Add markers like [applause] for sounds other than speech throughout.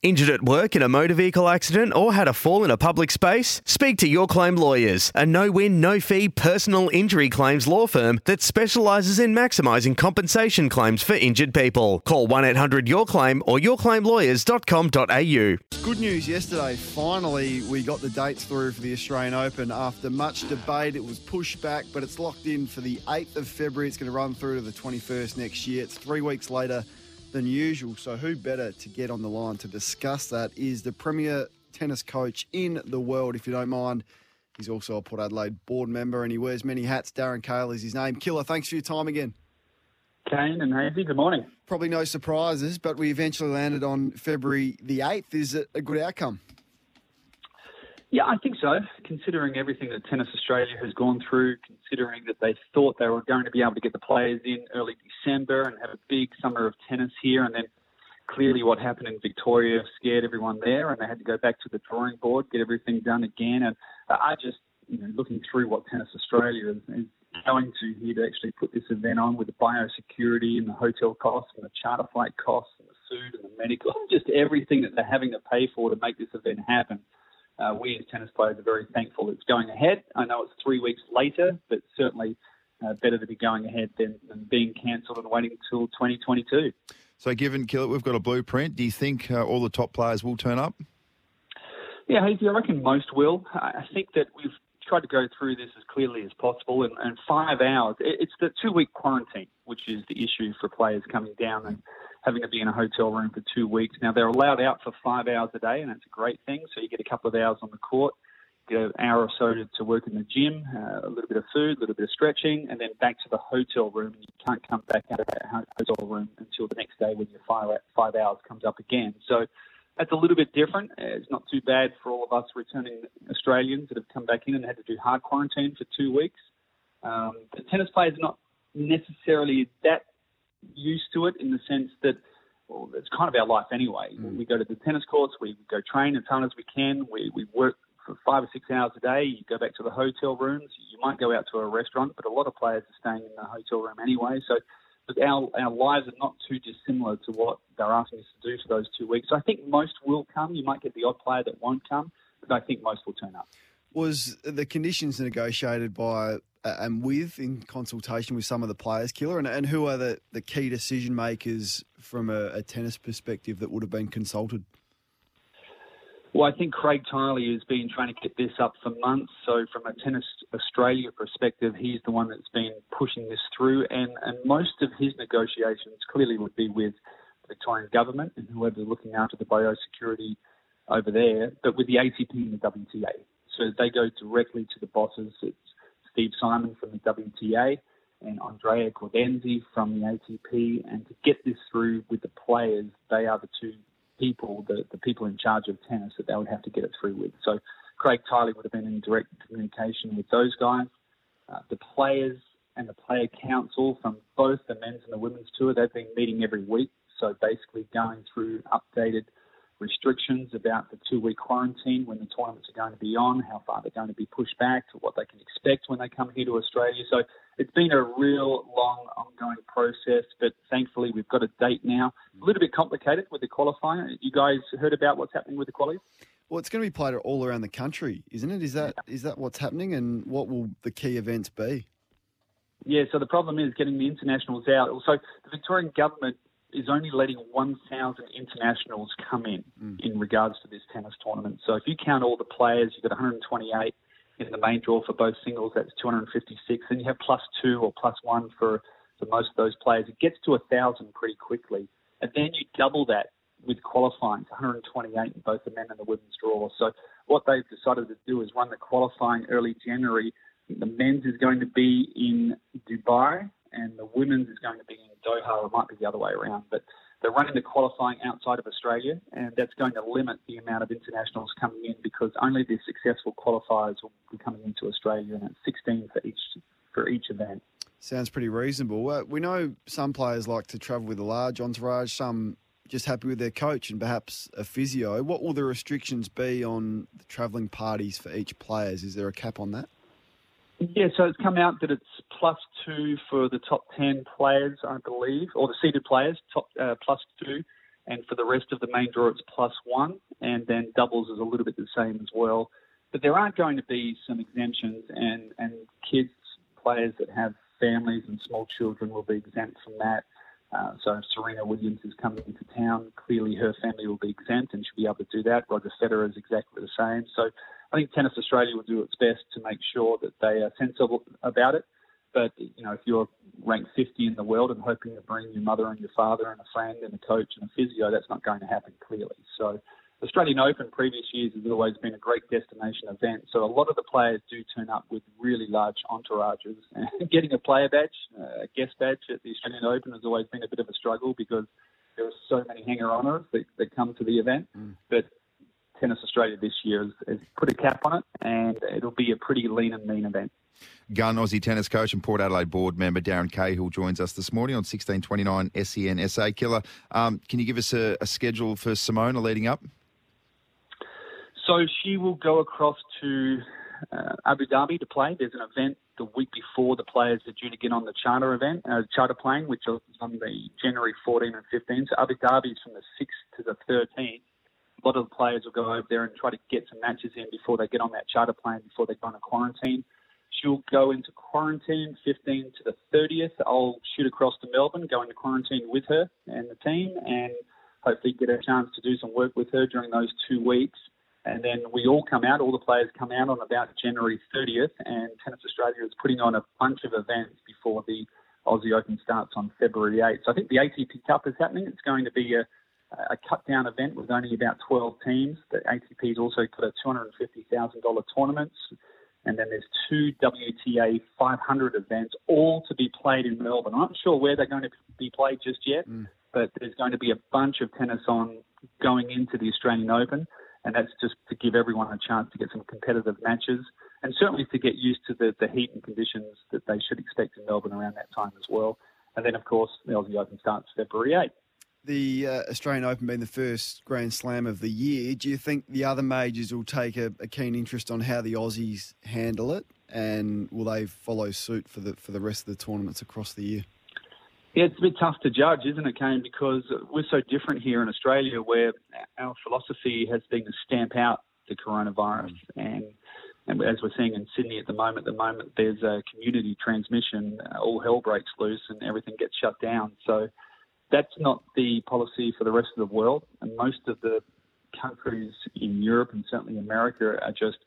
Injured at work in a motor vehicle accident or had a fall in a public space? Speak to Your Claim Lawyers, a no win, no fee personal injury claims law firm that specialises in maximising compensation claims for injured people. Call 1 800 Your Claim or yourclaimlawyers.com.au. Good news yesterday. Finally, we got the dates through for the Australian Open. After much debate, it was pushed back, but it's locked in for the 8th of February. It's going to run through to the 21st next year. It's three weeks later than usual. So, who better to get on the line to discuss that is the premier tennis coach in the world, if you don't mind. He's also a Port Adelaide board member and he wears many hats. Darren Cahill is his name. Killer, thanks for your time again. Kane and Hazy, good morning. Probably no surprises, but we eventually landed on February the 8th. Is it a good outcome? Yeah, I think so. Considering everything that Tennis Australia has gone through, considering that they thought they were going to be able to get the players in early December and have a big summer of tennis here, and then clearly what happened in Victoria scared everyone there, and they had to go back to the drawing board, get everything done again. And I just, you know, looking through what Tennis Australia is, is going to here to actually put this event on with the biosecurity and the hotel costs and the charter flight costs and the food and the medical, [laughs] just everything that they're having to pay for to make this event happen uh, we as tennis players are very thankful it's going ahead. I know it's three weeks later, but certainly uh, better to be going ahead than, than being cancelled and waiting until 2022. So, given Killer, we've got a blueprint. Do you think uh, all the top players will turn up? Yeah, Hazy, I reckon most will. I think that we've tried to go through this as clearly as possible, and, and five hours. It's the two-week quarantine, which is the issue for players coming down and having to be in a hotel room for two weeks. Now they're allowed out for five hours a day, and that's a great thing. So you get a couple of hours on the court, get an hour or so to, to work in the gym, uh, a little bit of food, a little bit of stretching, and then back to the hotel room. And you can't come back out of that hotel room until the next day when your five, five hours comes up again. So that's a little bit different. It's not too bad for all of us returning Australians that have come back in and had to do hard quarantine for two weeks. Um, the tennis players are not necessarily that used to it in the sense that well, it's kind of our life anyway. Mm. We go to the tennis courts, we go train as hard as we can, we, we work for five or six hours a day. You go back to the hotel rooms. You might go out to a restaurant, but a lot of players are staying in the hotel room anyway. So our our lives are not too dissimilar to what they're asking us to do for those two weeks. So I think most will come. You might get the odd player that won't come, but I think most will turn up. Was the conditions negotiated by and with in consultation with some of the players, Killer, and, and who are the, the key decision makers from a, a tennis perspective that would have been consulted? Well, I think Craig Tiley has been trying to get this up for months. So, from a Tennis Australia perspective, he's the one that's been pushing this through. And, and most of his negotiations clearly would be with the Victorian government and whoever's looking after the biosecurity over there, but with the ATP and the WTA. So, they go directly to the bosses. It's Steve Simon from the WTA and Andrea Gaudenzi from the ATP. And to get this through with the players, they are the two people, the, the people in charge of tennis that they would have to get it through with. So Craig Tiley would have been in direct communication with those guys. Uh, the players and the player council from both the men's and the women's tour, they've been meeting every week. So basically going through updated restrictions about the two week quarantine when the tournaments are going to be on, how far they're going to be pushed back, to what they can expect when they come here to Australia. So it's been a real long, ongoing process, but thankfully we've got a date now. A little bit complicated with the qualifier. You guys heard about what's happening with the qualifier? Well, it's going to be played all around the country, isn't it? Is that yeah. is that what's happening, and what will the key events be? Yeah, so the problem is getting the internationals out. So the Victorian government is only letting 1,000 internationals come in mm. in regards to this tennis tournament. So if you count all the players, you've got 128 in the main draw for both singles. That's 256. Then you have plus two or plus one for, for most of those players. It gets to 1,000 pretty quickly. And then you double that with qualifying to 128 in both the men and the women's draw. So what they've decided to do is run the qualifying early January. The men's is going to be in Dubai and the women's is going to be in Doha, or it might be the other way around. But they're running the qualifying outside of Australia, and that's going to limit the amount of internationals coming in because only the successful qualifiers will be coming into Australia, and it's 16 for each for each event. Sounds pretty reasonable. Uh, we know some players like to travel with a large entourage, some just happy with their coach and perhaps a physio. What will the restrictions be on the travelling parties for each players? Is there a cap on that? Yeah, so it's come out that it's plus two for the top 10 players, I believe, or the seeded players, top uh, plus two. And for the rest of the main draw, it's plus one. And then doubles is a little bit the same as well. But there are going to be some exemptions, and, and kids, players that have families and small children will be exempt from that. Uh, so Serena Williams is coming into town, clearly her family will be exempt and she'll be able to do that. Roger Federer is exactly the same. So I think Tennis Australia will do its best to make sure that they are sensible about it. But you know, if you're ranked 50 in the world and hoping to bring your mother and your father and a friend and a coach and a physio, that's not going to happen clearly. So Australian Open previous years has always been a great destination event. So a lot of the players do turn up with really large entourages. [laughs] And getting a player badge, a guest badge at the Australian Open has always been a bit of a struggle because there are so many hanger-oners that, that come to the event. Mm. But Tennis Australia this year has, has put a cap on it, and it'll be a pretty lean and mean event. Gun Aussie tennis coach and Port Adelaide board member Darren Cahill joins us this morning on 1629 SEN SA Killer. Um, can you give us a, a, schedule for Simona leading up? So she will go across to uh, Abu Dhabi to play. There's an event the week before the players are due to get on the charter event, uh, charter plane, which is on the January 14 and 15. So Abu Dhabi is from the 6th to the 13th a lot of the players will go over there and try to get some matches in before they get on that charter plane, before they go into quarantine. She'll go into quarantine 15 to the 30th. I'll shoot across to Melbourne, go into quarantine with her and the team, and hopefully get a chance to do some work with her during those two weeks. And then we all come out, all the players come out on about January 30th, and Tennis Australia is putting on a bunch of events before the Aussie Open starts on February 8th. So I think the ATP Cup is happening. It's going to be a a cut down event with only about 12 teams. The ATP's also got a $250,000 tournament. And then there's two WTA 500 events, all to be played in Melbourne. I'm not sure where they're going to be played just yet, mm. but there's going to be a bunch of tennis on going into the Australian Open. And that's just to give everyone a chance to get some competitive matches and certainly to get used to the, the heat and conditions that they should expect in Melbourne around that time as well. And then, of course, the Aussie Open starts February 8th the uh, Australian Open being the first Grand Slam of the year, do you think the other majors will take a, a, keen interest on how the Aussies handle it, and will they follow suit for the for the rest of the tournaments across the year? Yeah, it's a bit tough to judge, isn't it, Kane? Because we're so different here in Australia, where our philosophy has been to stamp out the coronavirus, and and as we're seeing in Sydney at the moment, the moment there's a community transmission, all hell breaks loose and everything gets shut down. So that's not the policy for the rest of the world. And most of the countries in Europe and certainly America are just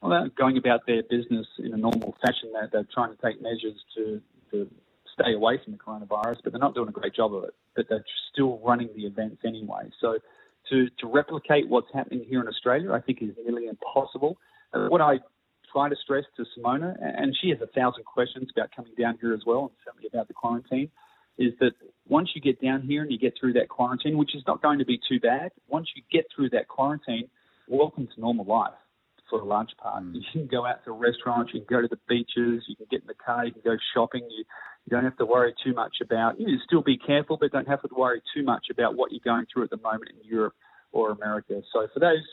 well, going about their business in a normal fashion. They're, they're trying to take measures to, to stay away from the coronavirus, but they're not doing a great job of it. But they're still running the events anyway. So to, to replicate what's happening here in Australia, I think is nearly impossible. Uh, what I try to stress to Simona, and she has a thousand questions about coming down here as well, and certainly about the quarantine is that once you get down here and you get through that quarantine, which is not going to be too bad, once you get through that quarantine, welcome to normal life for a large part. Mm. You can go out to restaurants, you can go to the beaches, you can get in the car, you can go shopping. You, you don't have to worry too much about. You still be careful, but don't have to worry too much about what you're going through at the moment in Europe or America. So for those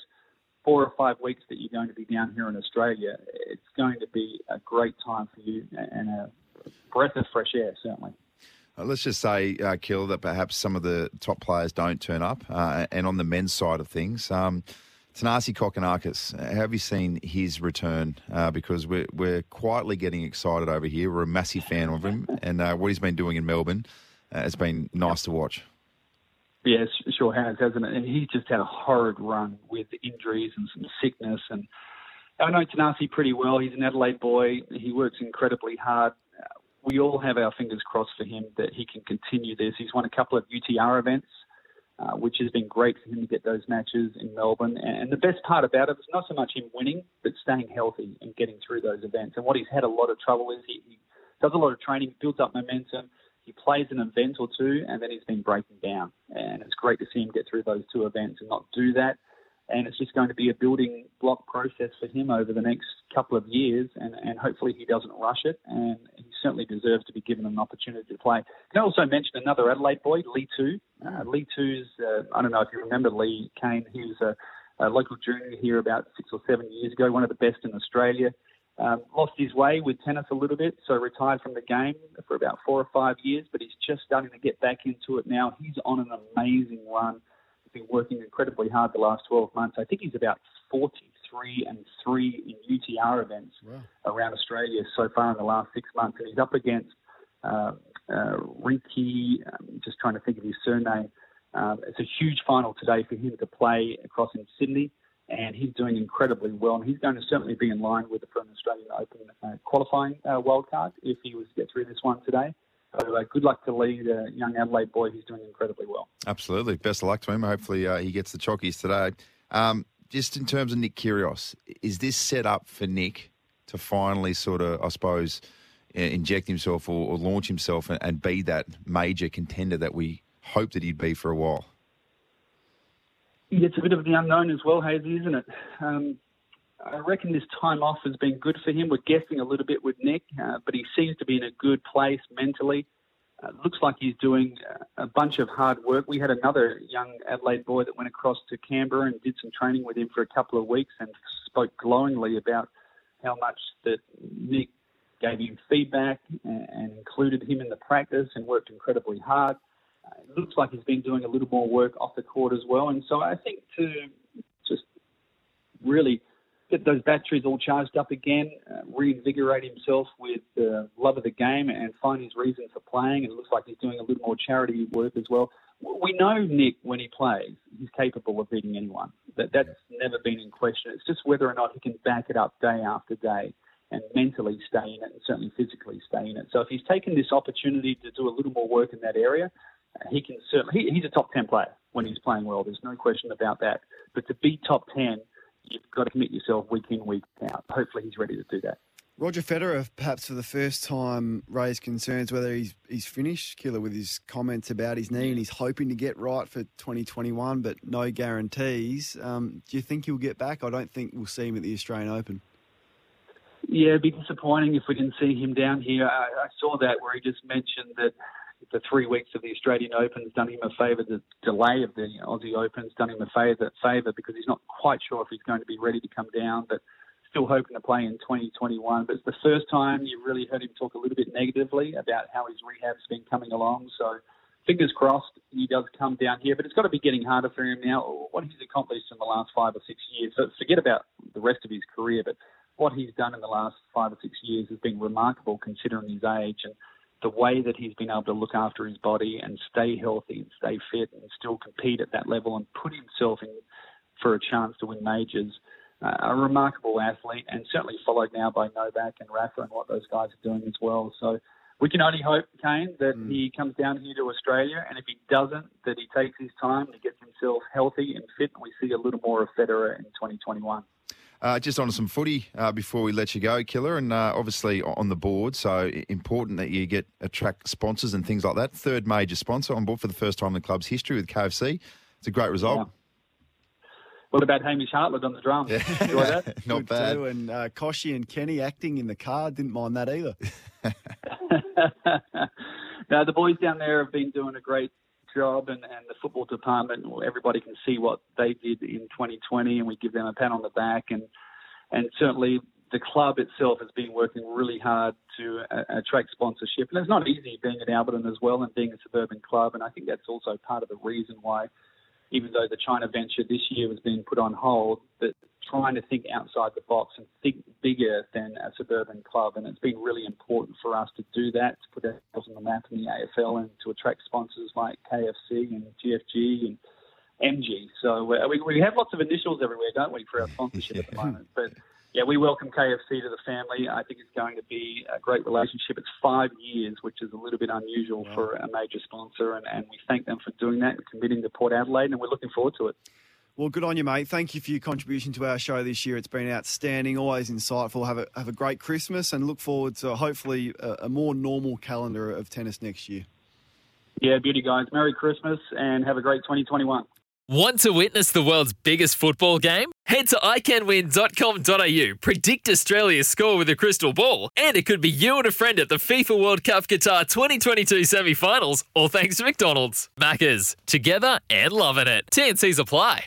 four or five weeks that you're going to be down here in Australia, it's going to be a great time for you and a breath of fresh air, certainly. Uh, let's just say, uh, Kill, that perhaps some of the top players don't turn up. Uh, and on the men's side of things, um, Thanasi Kokkinakis, have you seen his return? Uh, because we're, we're quietly getting excited over here. We're a massive fan of him, and uh, what he's been doing in Melbourne uh, has been nice to watch. Yes, sure has, hasn't it? And he's just had a horrid run with injuries and some sickness. And I know Thanasi pretty well. He's an Adelaide boy. He works incredibly hard we all have our fingers crossed for him that he can continue this. He's won a couple of UTR events, uh, which has been great for him to get those matches in Melbourne. And the best part about it is not so much him winning, but staying healthy and getting through those events. And what he's had a lot of trouble is he, he does a lot of training, builds up momentum. he plays an event or two and then he's been breaking down. And it's great to see him get through those two events and not do that. And it's just going to be a building block process for him over the next couple of years. And, and hopefully he doesn't rush it. And he certainly deserves to be given an opportunity to play. Can I also mention another Adelaide boy, Li Tu. Uh, Li Tu's, uh, I don't know if you remember Li Kane. He was a, a local junior here about six or seven years ago, one of the best in Australia. Um, lost his way with tennis a little bit, so retired from the game for about four or five years, but he's just starting to get back into it now. He's on an amazing run. He's been working incredibly hard the last 12 months. I think he's about 43 and 3 in UTR events wow. around Australia so far in the last six months, and he's up against uh, uh, Rinky, um, just trying to think of his surname. Um, it's a huge final today for him to play across in Sydney and he's doing incredibly well. And he's going to certainly be in line with the Fern Australian Open uh, qualifying uh, wildcard if he was to get through this one today. So uh, good luck to Li, the young Adelaide boy. He's doing incredibly well. Absolutely. Best of luck to him. Hopefully uh, he gets the chockies today. Um, just in terms of Nick Kyrgios, is this set up for Nick to finally sort of, I suppose, inject himself or, or launch himself and, and be that major contender that we hope that he'd be for a while? it's a bit of the unknown as well, Hazy, isn't it? Um, I reckon this time off has been good for him. We're guessing a little bit with Nick, uh, but he seems to be in a good place mentally. Uh, looks like he's doing a bunch of hard work. We had another young Adelaide boy that went across to Canberra and did some training with him for a couple of weeks and spoke glowingly about how much that Nick gave him feedback and, included him in the practice and worked incredibly hard it looks like he's been doing a little more work off the court as well. And so I think to just really get those batteries all charged up again, uh, reinvigorate himself with the love of the game, and find his reason for playing. And it looks like he's doing a little more charity work as well. We know Nick when he plays, he's capable of beating anyone. That that's never been in question. It's just whether or not he can back it up day after day and mentally stay in it and certainly physically stay in it. So if he's taken this opportunity to do a little more work in that area, he can certainly, he, he's a top 10 player when he's playing well. There's no question about that. But to be top 10, you've got to commit yourself week in, week out. Hopefully he's ready to do that. Roger Federer, perhaps for the first time, raised concerns whether he's he's finished, Killer, with his comments about his knee, and he's hoping to get right for 2021, but no guarantees. Um, do you think he'll get back? I don't think we'll see him at the Australian Open. Yeah, it'd be disappointing if we didn't see him down here. I, I saw that where he just mentioned that the three weeks of the Australian Open's done him a favour. The delay of the Aussie Open's done him a favour, favour because he's not quite sure if he's going to be ready to come down, but still hoping to play in 2021. But it's the first time you've really heard him talk a little bit negatively about how his rehab's been coming along. So fingers crossed he does come down here. But it's got to be getting harder for him now. What he's accomplished in the last five or six years. So forget about the rest of his career, but what he's done in the last five or six years has been remarkable considering his age and the way that he's been able to look after his body and stay healthy and stay fit and still compete at that level and put himself in for a chance to win majors. Uh, a remarkable athlete and certainly followed now by Novak and Rafa and what those guys are doing as well. So we can only hope, Kane, that mm. he comes down here to Australia and if he doesn't, that he takes his time to get himself healthy and fit and we see a little more of Federer in 2021. Uh, just on some footy uh, before we let you go, Killer, and uh, obviously on the board. So important that you get attract sponsors and things like that. Third major sponsor on board for the first time in the club's history with KFC. It's a great result. Yeah. What about Hamish Hartlett on the drums? Yeah. Enjoy that? [laughs] Not Good bad. Too. And uh, Kochie and Kenny acting in the car didn't mind that either. [laughs] [laughs] now the boys down there have been doing a great job and, and the football department, everybody can see what they did in 2020 and we give them a pat on the back. And, and certainly the club itself has been working really hard to uh, attract sponsorship. And it's not easy being at Alberton as well and being a suburban club. And I think that's also part of the reason why, even though the China venture this year was being put on hold, that trying to think outside the box and think bigger than a suburban club. And it's been really important for us to do that, to put ourselves on the map in the AFL and to attract sponsors like KFC and GFG and MG. So uh, we, we have lots of initials everywhere, don't we, for our sponsorship at the moment? But yeah, we welcome KFC to the family. I think it's going to be a great relationship. It's five years, which is a little bit unusual wow. for a major sponsor, and, and we thank them for doing that and committing to Port Adelaide, and we're looking forward to it. Well, good on you, mate. Thank you for your contribution to our show this year. It's been outstanding, always insightful. Have a have a great Christmas, and look forward to hopefully a, a more normal calendar of tennis next year. Yeah, beauty guys. Merry Christmas and have a great 2021. Want to witness the world's biggest football game? Head to iCanWin.com.au, predict Australia's score with a crystal ball, and it could be you and a friend at the FIFA World Cup Qatar 2022 semi finals, all thanks to McDonald's. Maccas, together and loving it. TNCs apply.